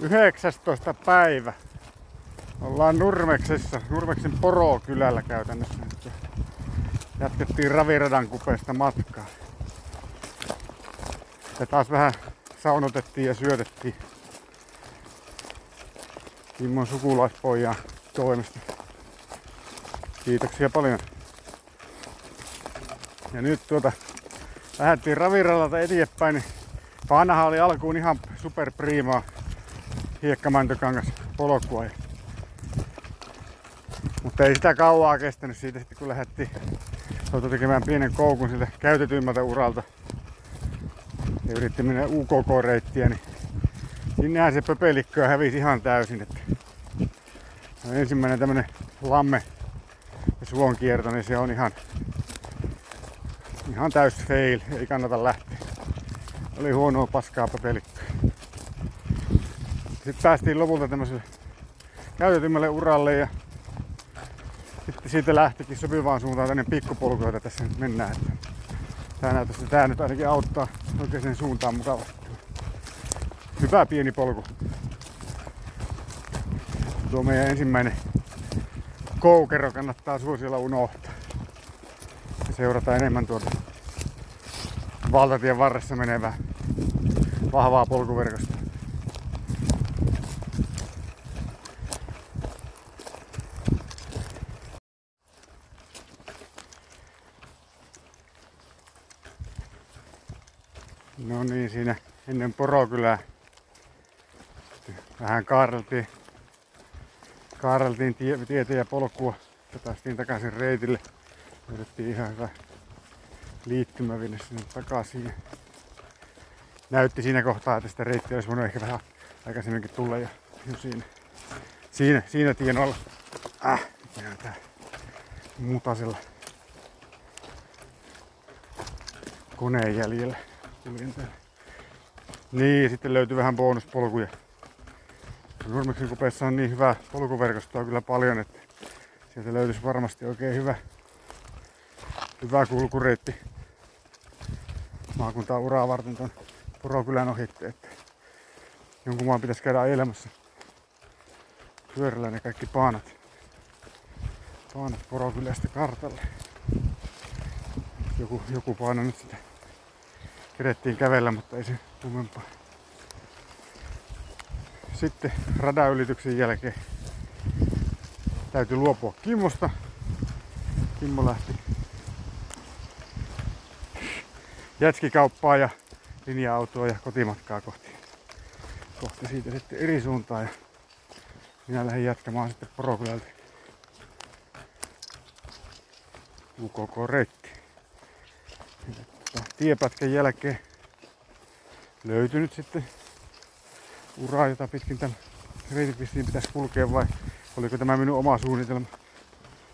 19. päivä. Ollaan Nurmeksessa, Nurmeksen Porokylällä käytännössä. Jatkettiin Raviradan kupeesta matkaa. Ja taas vähän saunotettiin ja syötettiin Kimmon sukulaispojan toimesta. Kiitoksia paljon. Ja nyt tuota, lähdettiin Raviralta eteenpäin, niin vanha oli alkuun ihan superpriimaa hiekkamäntökangas polkua. Mutta ei sitä kauaa kestänyt siitä sitten kun lähdettiin tuota tekemään pienen koukun siltä käytetyimmältä uralta. Ja yritti mennä UKK-reittiä, niin sinnehän se pöpelikköä hävisi ihan täysin. Että ensimmäinen tämmönen lamme ja suon kierto, niin se on ihan, ihan täys fail. Ei kannata lähteä. Oli huonoa paskaa pöpelikköä. Sitten päästiin lopulta tämmöiselle käytetymmälle uralle ja sitten siitä lähtikin sopivaan suuntaan tänne pikkupolku, jota tässä nyt mennään. Että tää että tää nyt ainakin auttaa oikeaan suuntaan mukavasti. Hyvä pieni polku. Tuo meidän ensimmäinen koukero kannattaa suosilla unohtaa. Ja seurata enemmän tuota valtatien varressa menevää vahvaa polkuverkostoa. No niin, siinä ennen Porokylää vähän kaareltiin, kaareltiin tie, tietä ja polkua ja päästiin takaisin reitille. Löydettiin ihan hyvä liittymä vielä sinne takaisin. Näytti siinä kohtaa, että sitä reittiä olisi voinut ehkä vähän aikaisemminkin tulla jo, siinä, siinä, siinä tienoilla. Äh, tää mutasella koneen jäljellä kuljen täällä. Niin, sitten löytyy vähän bonuspolkuja. Nurmeksen kupeessa on niin hyvä polkuverkostoa kyllä paljon, että sieltä löytyisi varmasti oikein hyvä, hyvä kulkureitti maakuntaa uraa varten tuon Porokylän ohitte. Että jonkun maan pitäisi käydä ajelemassa pyörällä ne kaikki paanat, paanat Porokylästä kartalle. Joku, joku paino nyt sitä kerettiin kävellä, mutta ei se kummempaa. Sitten radaylityksen jälkeen täytyy luopua Kimmosta. Kimmo lähti jätskikauppaa ja linja-autoa ja kotimatkaa kohti, kohti siitä sitten eri suuntaan. Ja minä lähdin jatkamaan sitten Porokylältä UKK-reitti. Tiepätkän jälkeen löytynyt sitten uraa, jota pitkin tämän reitipistiin pitäisi kulkea vai oliko tämä minun oma suunnitelma?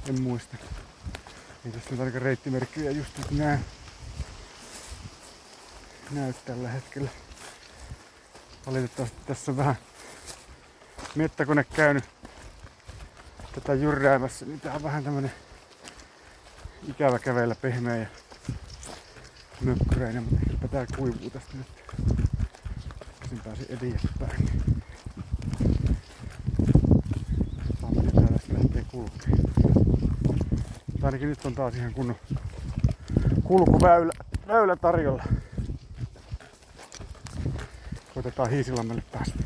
En muista. Ei tässä nyt ainakaan reittimerkkiä just nyt näe. Näy tällä hetkellä. Valitettavasti tässä on vähän mettäkone käynyt tätä jyrräämässä, niin tää on vähän tämmönen ikävä kävellä pehmeä ja mökkyräinen, mutta ehkäpä tää kuivuu tästä nyt. Sen pääsi eteenpäin. Saamme täällä tästä lähtee kulkeen. Mutta ainakin nyt on taas ihan kunnon kulkuväylä väylä tarjolla. Koitetaan Hiisilammelle päästä.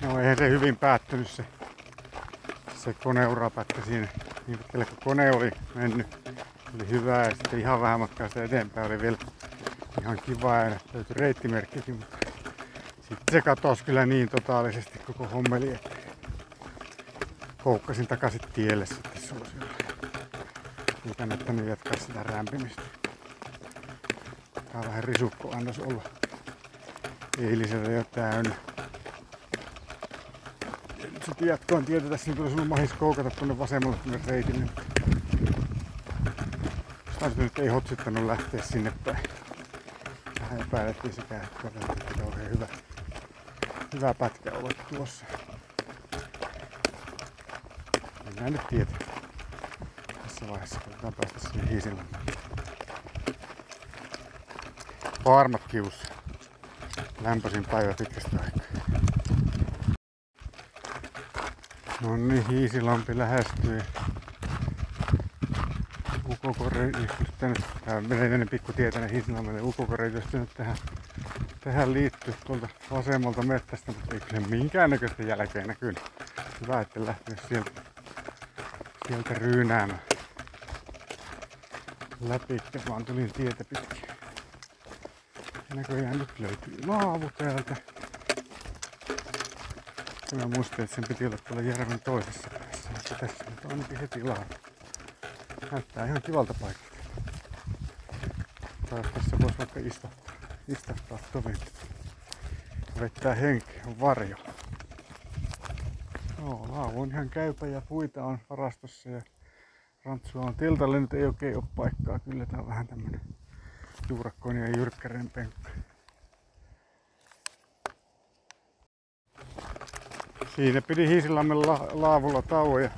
No eihän se hyvin päättynyt se, se koneurapätkä siinä. Niin pitkälle kun kone oli mennyt, oli hyvä ja sitten ihan vähän matkaa sitä eteenpäin oli vielä ihan kiva ja löytyi reittimerkkikin, mutta sitten se katosi kyllä niin totaalisesti koko hommeli, että koukkasin takaisin tielle sitten suosiolla. Ei kannattanut jatkaa sitä rämpimistä. Tää on vähän risukko annos olla. Eilisellä jo täynnä. Sitten jatkoin tietä tässä, niin tulisi sun mahis koukata tuonne vasemmalle tuonne reitille. Taas nyt ei hotsittanut lähteä sinne päin. Vähän epäilettiin sekä, että on oikein hyvä, hyvä pätkä olla tuossa. Mennään nyt tietä. Tässä vaiheessa koitetaan päästä sinne Hiisille. Varmat kiussa. lämpöisin päivä pitkästä aikaa. No niin, Hiisilampi lähestyy. Ukokore tänne, tää menee tänne pikkutietä tänne Hiisilammelle. Ukokore nyt tähän, tähän liittyy tuolta vasemmalta mettästä, mutta ei kyllä minkäännäköistä jälkeen näkyy. Hyvä, että lähtee sieltä, sieltä ryynäämään läpi, vaan tulin tietä pitkin. Ja näköjään nyt löytyy laavu täältä. Mä muistin, että sen piti olla tuolla järven toisessa päässä, mutta tässä nyt onkin heti laavu. Näyttää ihan kivalta paikalta. Tai tässä voisi vaikka istahtaa, istahtaa tovin. Vettää henkeä, on varjo. Joo, laavu on ihan käypä ja puita on varastossa ja rantsua on tiltalle. Nyt ei oikein ole paikkaa. Kyllä tää on vähän tämmönen juurakkoinen ja jyrkkären penkka. Siinä pidi Hiisilammen la- laavulla tauon ja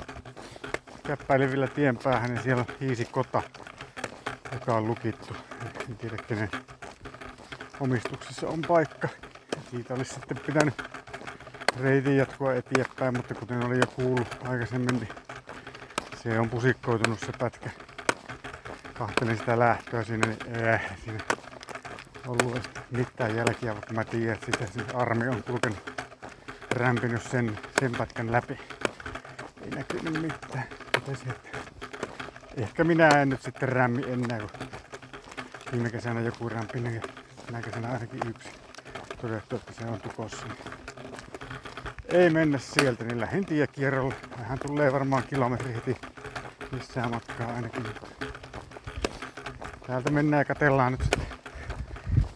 käppäilin vielä tien päähän, niin siellä on Hiisikota, joka on lukittu. En tiedä kenen omistuksessa on paikka. Siitä olisi sitten pitänyt reitin jatkoa eteenpäin, mutta kuten oli jo kuullut aikaisemmin, niin se on pusikkoitunut se pätkä. Kahtelin sitä lähtöä siinä, niin äh, siinä ollut mitään jälkiä, vaikka mä tiedän, että sitä siis armi on kulkenut rämpinyt sen, sen pätkän läpi. Ei näkynyt mitään. Pitäisi, että ehkä minä en nyt sitten rämmi enää, kun viime kesänä joku rämpinyt ja tänä kesänä ainakin yksi. Todettu, että se on tukossa. Ei mennä sieltä, niin lähdin tiekierrolle. Vähän tulee varmaan kilometri heti missään matkaa ainakin. Täältä mennään ja katellaan nyt sitten,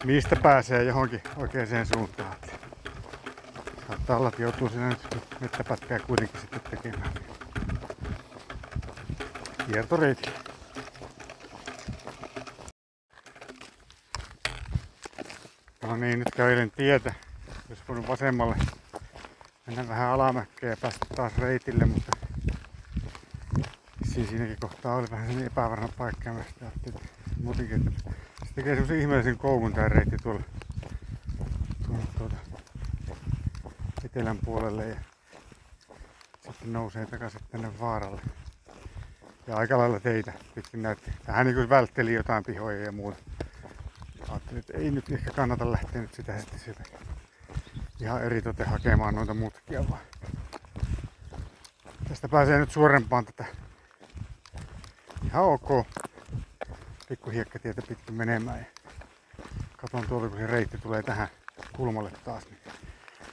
mistä pääsee johonkin oikeaan suuntaan. Saattaa olla, että joutuu siinä nyt mettäpätkää kuitenkin sitten tekemään. Kiertoreiti. No niin, nyt kävelen tietä. Jos voinut vasemmalle mennä vähän alamäkkeä ja päästä taas reitille, mutta siinä siinäkin kohtaa oli vähän sen epävarma paikka. Mä muutenkin, että se tekee semmosen ihmeellisen koulun tää reitti tuolla, tuolla tuota, etelän puolelle ja sitten nousee takaisin tänne vaaralle. Ja aika lailla teitä pitkin näytti. Vähän niin kuin vältteli jotain pihoja ja muuta. Ajattelin, että ei nyt ehkä kannata lähteä nyt sitä sitten sieltä ihan eritote hakemaan noita mutkia vaan. Tästä pääsee nyt suorempaan tätä ihan ok pikku hiekkatietä pitkin menemään. Ja katon tuolta kun se reitti tulee tähän kulmalle taas. Niin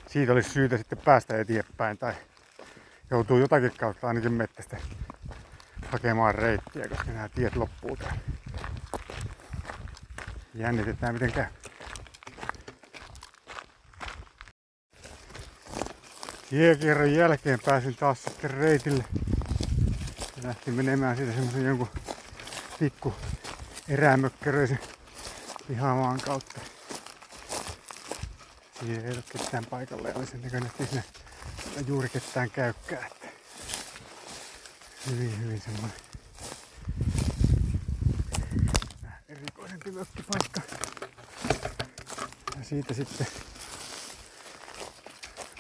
siitä olisi syytä sitten päästä eteenpäin tai joutuu jotakin kautta ainakin mettästä hakemaan reittiä, koska nämä tiet loppuu täällä. Jännitetään miten käy. Tiekierron jälkeen pääsin taas sitten reitille. Ja lähti menemään siitä semmoisen jonkun pikku erämökkäröisen pihamaan kautta. Siinä ei ole ketään paikalla ja näköinen, että sinne juuri ketään käykkää. Hyvin, hyvin semmoinen erikoisempi mökkipaikka. Ja siitä sitten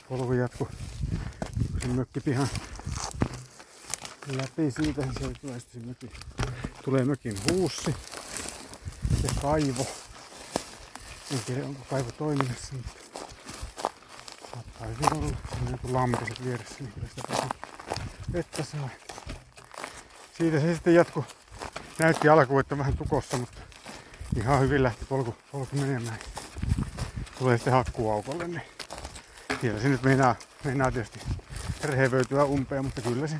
polku jatkuu sen mökkipihan läpi siitä. Se tulee sitten mökin. Tulee mökin huussi ja kaivo. En tiedä onko kaivo toiminnassa, mutta saattaa hyvin olla. Se on joku lampiset vieressä, niin kyllä sitä pääsee vettä saa. Siitä se sitten jatku. Näytti alkuun, että vähän tukossa, mutta ihan hyvin lähti polku, polku menemään. Tulee sitten hakkuaukolle, niin siellä se nyt meinaa, meinaa tietysti rehevöityä umpeen, mutta kyllä se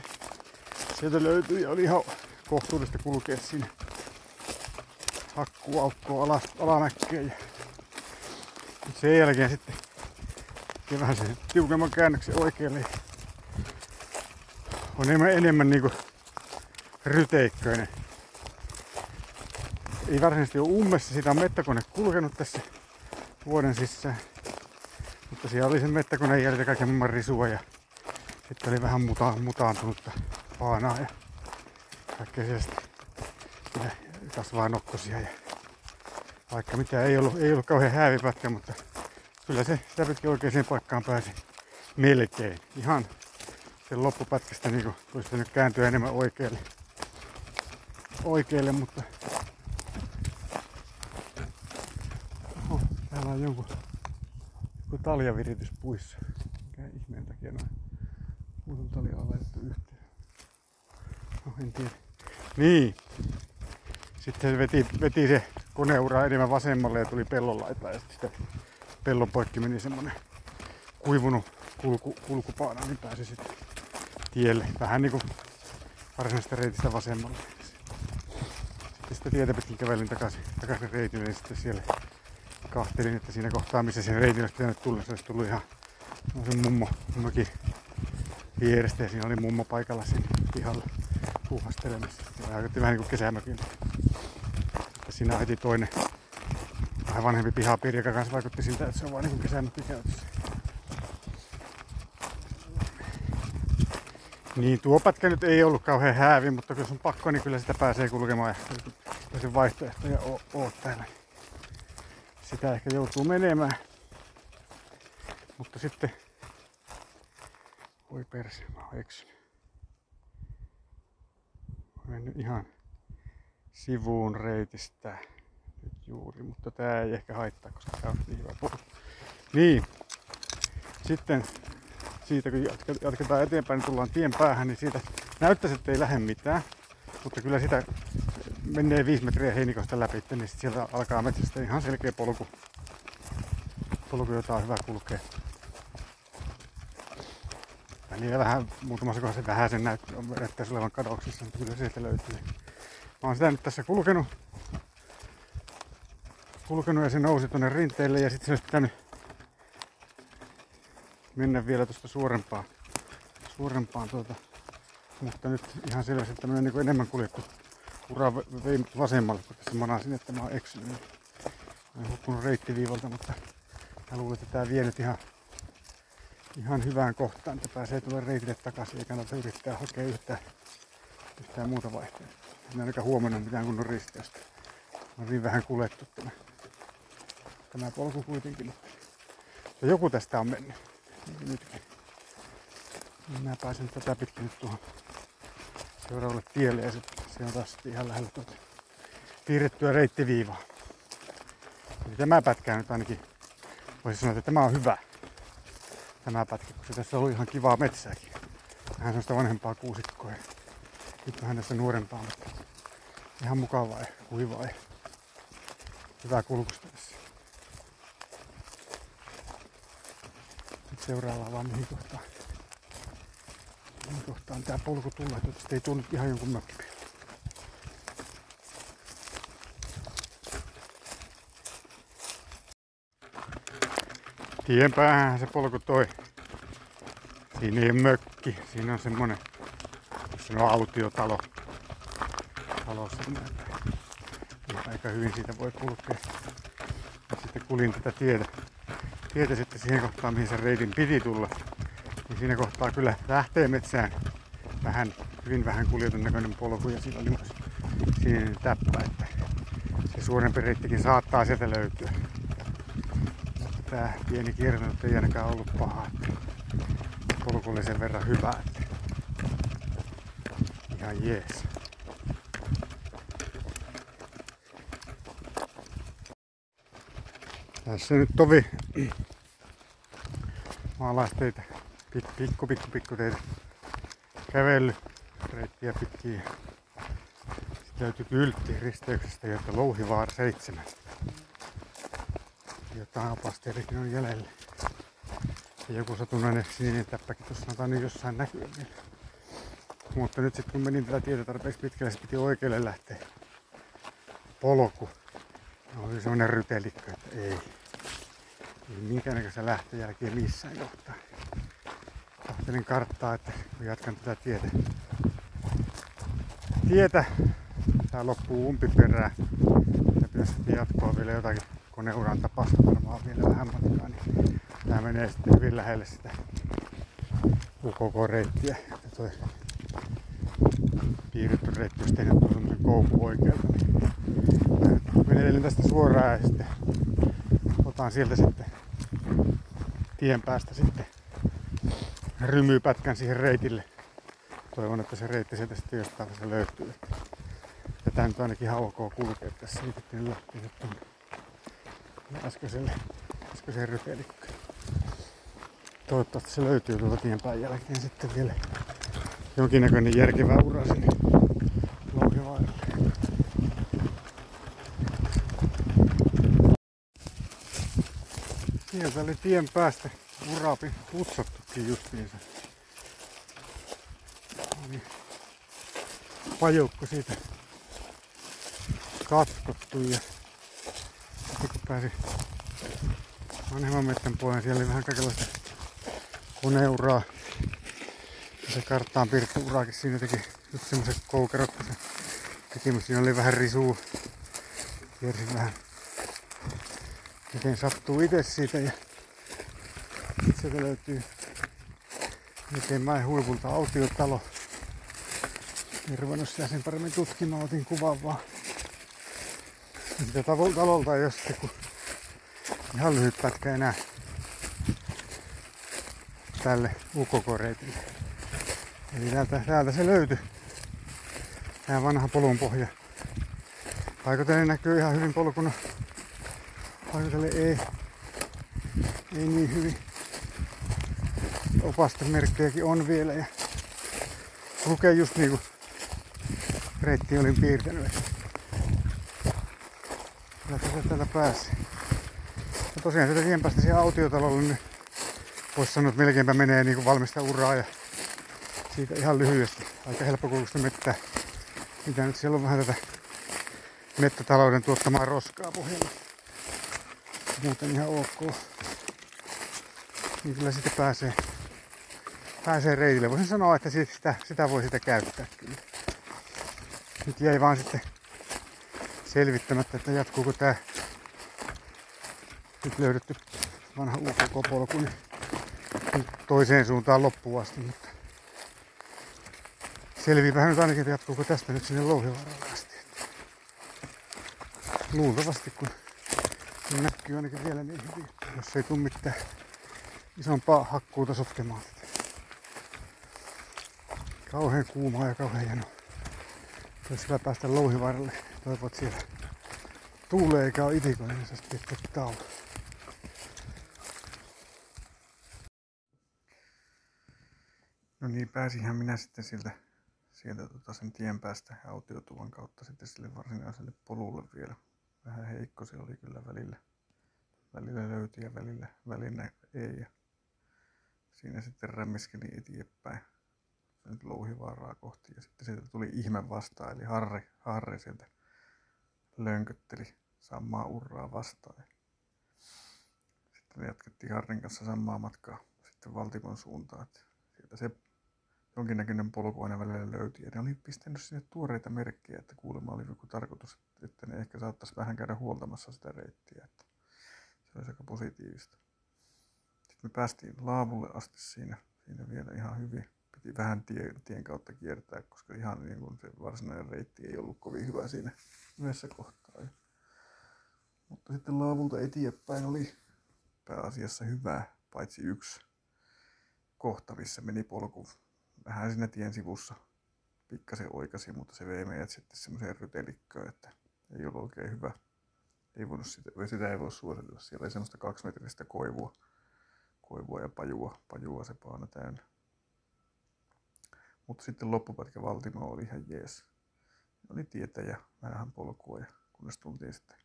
sieltä löytyi ja oli ihan kohtuullista kulkea sinne hakkuaukkoon alas, alamäkkeen. Ja sen jälkeen sitten vähän sen tiukemman käännöksen oikealle. On enemmän, enemmän niinku ryteikköinen. Ei varsinaisesti ole ummessa, sitä on mettäkone kulkenut tässä vuoden sisään. Mutta siellä oli sen mettäkoneen jäljellä kaiken maailman risua ja sitten oli vähän muta, mutaantunutta paanaa ja kaikkea sellaista. Kasvaa nokkosia ja vaikka mitä ei ollut, ei ollut kauhean häävipätkä, mutta kyllä se sitä pitkin oikeaan paikkaan pääsi melkein. Ihan sen loppupätkästä niin olisi nyt kääntyä enemmän oikealle. Oikealle mutta Oho, täällä on jonkun, joku taljaviritys puissa. Mikä ihmeen takia noin muuten talia on laitettu yhteen. No en tiedä. Niin. Sitten se veti, veti se koneura enemmän vasemmalle ja tuli pellon laita ja sitten pellon poikki meni semmonen kuivunut kulku, kulkupaana, niin pääsi sitten tielle. Vähän niinku varsinaisesta reitistä vasemmalle. Sitä tietä pitkin kävelin takaisin, takaisin reitille ja sitten siellä kahtelin, että siinä kohtaa, missä sen reitin olisi pitänyt tulla, se olisi tullut ihan no se mummo, mummokin vierestä ja siinä oli mummo paikalla siinä pihalla puuhastelemassa. Se vaikutti vähän niin kuin kesämökiltä. Siinä heti toinen vähän vanhempi pihapiiri, joka kanssa vaikutti siltä, että se on vain niin kesämökki käytössä. Niin, tuo pätkä nyt ei ollut kauhean häävi, mutta jos on pakko, niin kyllä sitä pääsee kulkemaan ja se vaihtoehtoja oo, oo täällä. Sitä ehkä joutuu menemään. Mutta sitten... Voi perse, mä oon eksynyt. Mennyt ihan sivuun reitistä nyt juuri, mutta tää ei ehkä haittaa, koska tää on niin hyvä polku. Niin, sitten siitä kun jatketaan eteenpäin, niin tullaan tien päähän, niin siitä näyttäisi, että ei lähde mitään. Mutta kyllä sitä menee viisi metriä heinikosta läpi, niin sit sieltä alkaa metsästä ihan selkeä polku. Polku, jota on hyvä kulkea. Ja niillä vähän muutamassa kohdassa vähän sen näyttäisi olevan kadoksissa, mutta kyllä sieltä löytyy. Mä oon sitä nyt tässä kulkenut. Kulkenut ja se nousi tuonne rinteille ja sitten se olisi pitänyt mennä vielä tuosta suurempaan, suurempaan tuota. Mutta nyt ihan selvästi tämmönen niin enemmän kuljettu ura vei vasemmalle, kun tässä manasin, että mä oon eksynyt. Mä oon hukkunut reittiviivalta, mutta mä luulen, että tää vie nyt ihan, ihan hyvään kohtaan, että pääsee tulla reitille takaisin, eikä kannata yrittää hakea yhtään, yhtään muuta vaihtoehtoa. En ainakaan huomannut mitään kunnon risteystä. On niin vähän kuljettu tämä, tämä polku kuitenkin. Ja joku tästä on mennyt. Niin nytkin. Mä pääsen tätä pitkin nyt tuohon seuraavalle tielle ja sitten se on taas ihan lähellä tuota piirrettyä reittiviivaa. Eli tämä pätkä nyt ainakin voisi sanoa, että tämä on hyvä. Tämä pätkä, se tässä on ihan kivaa metsääkin. Vähän sellaista vanhempaa kuusikkoa. Nyt vähän tässä nuorempaa, mutta ihan mukavaa ja kuivaa ja hyvää kulkusta tässä. Nyt seuraavaan vaan mihin kohtaan. Mihin kohtaan tää polku tulla, että ei tuu nyt ihan jonkun mökki. Tien päähän se polku toi. Siinä ei ole mökki, siinä on semmonen se on autiotalo. Talossa aika hyvin siitä voi kulkea. Ja sitten kulin tätä tietä, tietä sitten siihen kohtaan, mihin se reitin piti tulla. Niin siinä kohtaa kyllä lähtee metsään vähän, hyvin vähän kuljetun näköinen polku ja siinä oli myös sininen täppä, että se suurempi reittikin saattaa sieltä löytyä. Tää pieni kierto ei ainakaan ollut paha. Polku oli sen verran hyvä, että ihan jees. Tässä nyt tovi maalaisteitä, pikku pikku pikku teitä kävely reittiä pitkin. Sitten löytyy kyltti risteyksestä, jotta Louhivaara 7. Jotain opasteerikin on jäljellä. Ja joku satunnainen sininen täppäkin tuossa sanotaan nyt jossain näkyy vielä. Mutta nyt sitten kun menin tätä tietä tarpeeksi pitkälle, se piti oikealle lähteä polku. No, oli semmonen rytelikko, että ei. Ei minkäännäköistä lähtöjälkiä missään kohtaa. Katselin karttaa, että kun jatkan tätä tietä. Tietä, tää loppuu umpiperään. Ja pitäisi jatkoa vielä jotakin koneuran tapasta varmaan vielä vähän matkaa, niin tää menee sitten hyvin lähelle sitä UKK-reittiä. Ja toi piirretty reitti, jos tehnyt tuon semmosen koukun oikealta. Niin menetelen tästä suoraan ja sitten otan sieltä sitten tien päästä sitten rymypätkän siihen reitille. Toivon, että se reitti sieltä sitten jostain löytyy. Ja tää nyt ainakin ihan ok kulkea tässä. Niin lähti tuonne äskeiselle, äskeiseen rytelikköön. Toivottavasti se löytyy tuolta tien päin jälkeen sitten vielä jonkinnäköinen järkevä ura sinne Louhivaaralle. Sieltä oli tien päästä urapi putsattukin justiinsa. Oli pajoukko siitä katkottu ja pääsi vanhemman mettän puoleen, siellä oli vähän kaikenlaista koneuraa. Ja se karttaan piirretty urakin siinä teki just semmoiset koukerot, kun se mutta siinä oli vähän risuu. Kiersin vähän miten sattuu itse siitä ja sieltä löytyy miten mäen huipulta autiotalo. En ruvennut sitä sen paremmin tutkimaan, otin kuvan vaan. Ja sitä talolta ei ole sitten kun ihan lyhyt pätkä enää tälle ukokoreitille. Eli täältä, täältä se löytyi. Tää vanha polun pohja. Paikotellen näkyy ihan hyvin polkuna. Paikotelle ei, ei niin hyvin. Opastemerkkejäkin on vielä ja lukee just niinku reitti olin piirtänyt. Kyllä se täältä pääsi. Ja tosiaan sieltä tien päästä siihen autiotalolle, niin voisi sanoa, että melkeinpä menee niin kuin valmista uraa ja siitä ihan lyhyesti. Aika helppokulusta mettää. Mitä nyt siellä on vähän tätä mettätalouden tuottamaa roskaa pohjalla. Muuten ihan ok. Niin kyllä sitten pääsee, pääsee reitille. Voisin sanoa, että sitä, sitä voi sitä käyttää kyllä. Nyt jäi vaan sitten selvittämättä, että jatkuuko tää nyt löydetty vanha UKK-polku niin toiseen suuntaan loppuun asti, mutta selviipähän nyt ainakin, että jatkuuko tästä nyt sinne Louhivaaralle asti. Luultavasti, kun se näkyy ainakin vielä niin hyvin, jos ei tule mitään isompaa hakkuuta sotkemaan Kauhean kuumaa ja kauhean hienoa. Jos hyvä päästä Louhivaaralle, toivot siellä tuulee eikä ole sitten tauko. No niin, pääsinhän minä sitten sieltä, sieltä tota sen tien päästä autiotuvan kautta sitten sille varsinaiselle polulle vielä. Vähän heikko se oli kyllä välillä. Välillä löyti ja välillä, välillä ei. Ja siinä sitten rämmiskeli eteenpäin. Nyt louhivaaraa kohti ja sitten sieltä tuli ihme vastaan, eli Harri, Harri sieltä lönkötteli samaa urraa vastaan. Sitten me jatkettiin Harrin kanssa samaa matkaa sitten Valtimon suuntaan. Että sieltä se jonkinnäköinen polku aina välillä löytyi. Ja ne oli pistänyt sinne tuoreita merkkejä, että kuulemma oli joku tarkoitus, että ne ehkä saattaisi vähän käydä huoltamassa sitä reittiä. Että se olisi aika positiivista. Sitten me päästiin laavulle asti siinä, siinä vielä ihan hyvin. Vähän tie, tien kautta kiertää, koska ihan niin kuin se varsinainen reitti ei ollut kovin hyvä siinä yhdessä kohtaa. Mutta sitten laavulta eteenpäin oli pääasiassa hyvä, paitsi yksi kohta, missä meni polku vähän siinä tien sivussa pikkasen oikasi, mutta se vei meidät sitten semmoiseen rytelikköön, että ei ollut oikein hyvä. Ei voinut sitä, sitä ei voi suositella. Siellä oli semmoista kaksimetristä koivua, koivua ja pajua, pajua se paana täynnä. Mutta sitten loppupätkä Valtimo oli ihan jees. Oli tietä ja vähän polkua ja kunnes tultiin sitten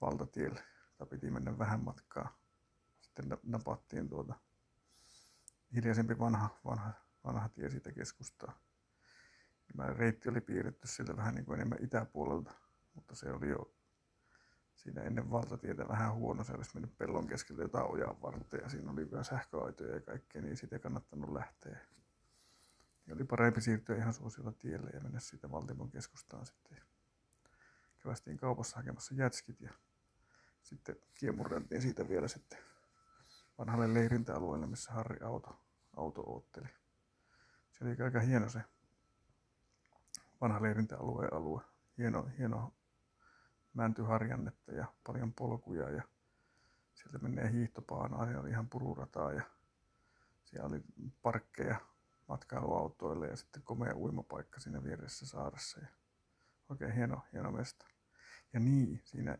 valtatielle. Tai piti mennä vähän matkaa. Sitten napattiin tuota hiljaisempi vanha, vanha vanha tie siitä keskustaa. Tämä reitti oli piirretty sieltä vähän niin kuin enemmän itäpuolelta, mutta se oli jo siinä ennen valtatietä vähän huono. Se olisi mennyt pellon keskelle jotain ojan vartta ja siinä oli vielä sähköaitoja ja kaikkea, niin siitä ei kannattanut lähteä. Ja oli parempi siirtyä ihan suosilla tielle ja mennä siitä Valtimon keskustaan sitten. Kävästiin kaupassa hakemassa jätskit ja sitten kiemurreltiin siitä vielä sitten vanhalle leirintäalueelle, missä Harri auto, auto ootteli. Se oli aika hieno se vanha leirintäalueen alue. Hieno, hieno mäntyharjannetta ja paljon polkuja ja sieltä menee hiihtopaanaa, siellä oli ihan pururataa ja siellä oli parkkeja matkailuautoille ja sitten komea uimapaikka siinä vieressä saaressa. Ja oikein hieno, hieno mesta. Ja niin, siinä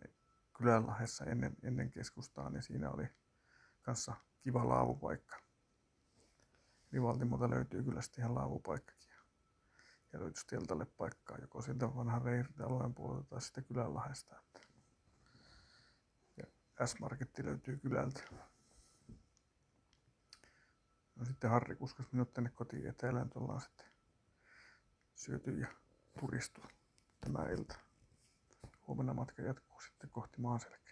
Kylänlahdessa ennen, ennen keskustaa, niin siinä oli kanssa kiva laavupaikka. Eli Valtimolta löytyy kyllä sitten ihan laavupaikkakin. Ja löytyisi teltalle paikkaa joko sieltä vanhan Reirit-alueen puolelta tai sitten Kylänlahdesta. Ja S-Marketti löytyy kylältä. No sitten Harri kuskas minut tänne kotiin etelään, ollaan sitten syöty ja turistu tämä ilta. Huomenna matka jatkuu sitten kohti maaselkää.